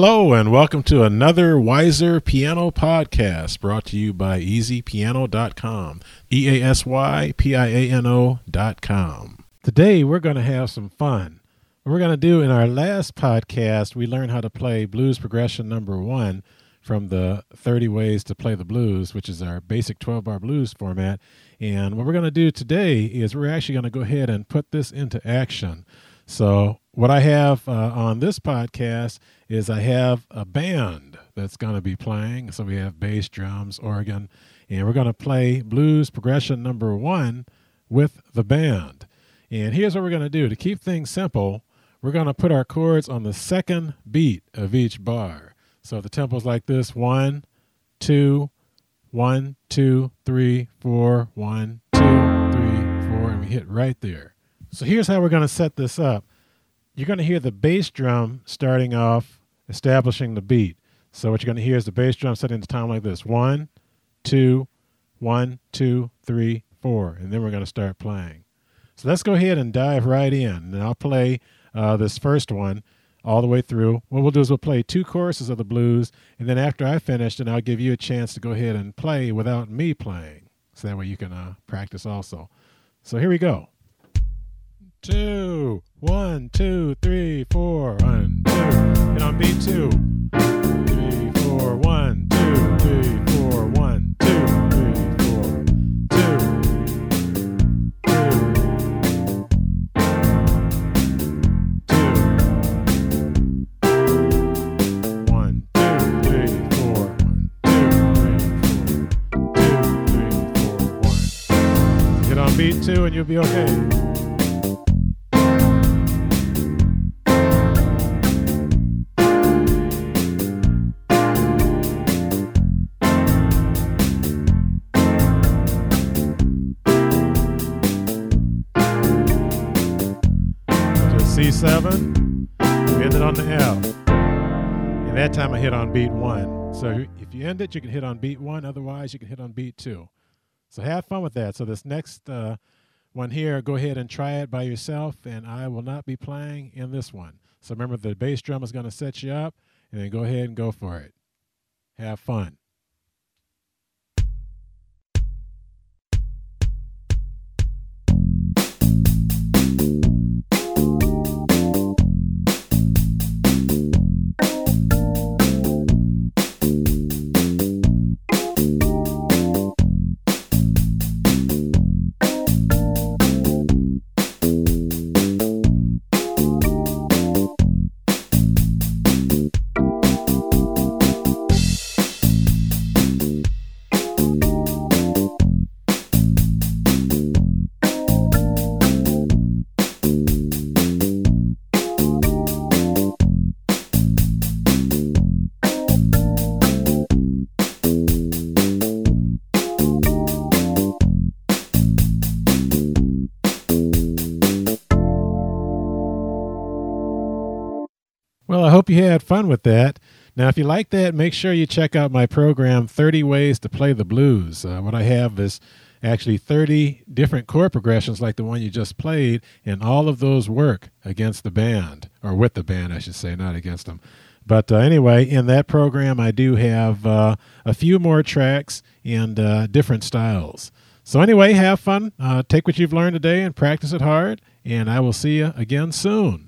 Hello, and welcome to another Wyser Piano podcast brought to you by easypiano.com. E A S Y P I A N O.com. Today, we're going to have some fun. We're going to do in our last podcast, we learned how to play blues progression number one from the 30 Ways to Play the Blues, which is our basic 12 bar blues format. And what we're going to do today is we're actually going to go ahead and put this into action. So, what I have uh, on this podcast is I have a band that's going to be playing. So, we have bass, drums, organ, and we're going to play blues progression number one with the band. And here's what we're going to do to keep things simple, we're going to put our chords on the second beat of each bar. So, the tempo's like this one, two, one, two, three, four, one, two, three, four, and we hit right there. So here's how we're going to set this up. You're going to hear the bass drum starting off, establishing the beat. So what you're going to hear is the bass drum setting the time like this: one, two, one, two, three, four, and then we're going to start playing. So let's go ahead and dive right in, and I'll play uh, this first one all the way through. What we'll do is we'll play two choruses of the blues, and then after I finish, then I'll give you a chance to go ahead and play without me playing, so that way you can uh, practice also. So here we go two, one, two, three, four, one, two. Hit on beat two. Three, four, one, two, three, four, one, two, three, four, two, two, two, one, two, three, four, one, two, three, four, two, three, four, one. Hit on beat two, and you'll be okay. C7, we ended on the F. And that time I hit on beat one. So if you end it, you can hit on beat one. Otherwise, you can hit on beat two. So have fun with that. So this next uh, one here, go ahead and try it by yourself, and I will not be playing in this one. So remember, the bass drum is going to set you up, and then go ahead and go for it. Have fun. Well, I hope you had fun with that. Now, if you like that, make sure you check out my program, 30 Ways to Play the Blues. Uh, what I have is actually 30 different chord progressions like the one you just played, and all of those work against the band, or with the band, I should say, not against them. But uh, anyway, in that program, I do have uh, a few more tracks and uh, different styles. So, anyway, have fun. Uh, take what you've learned today and practice it hard, and I will see you again soon.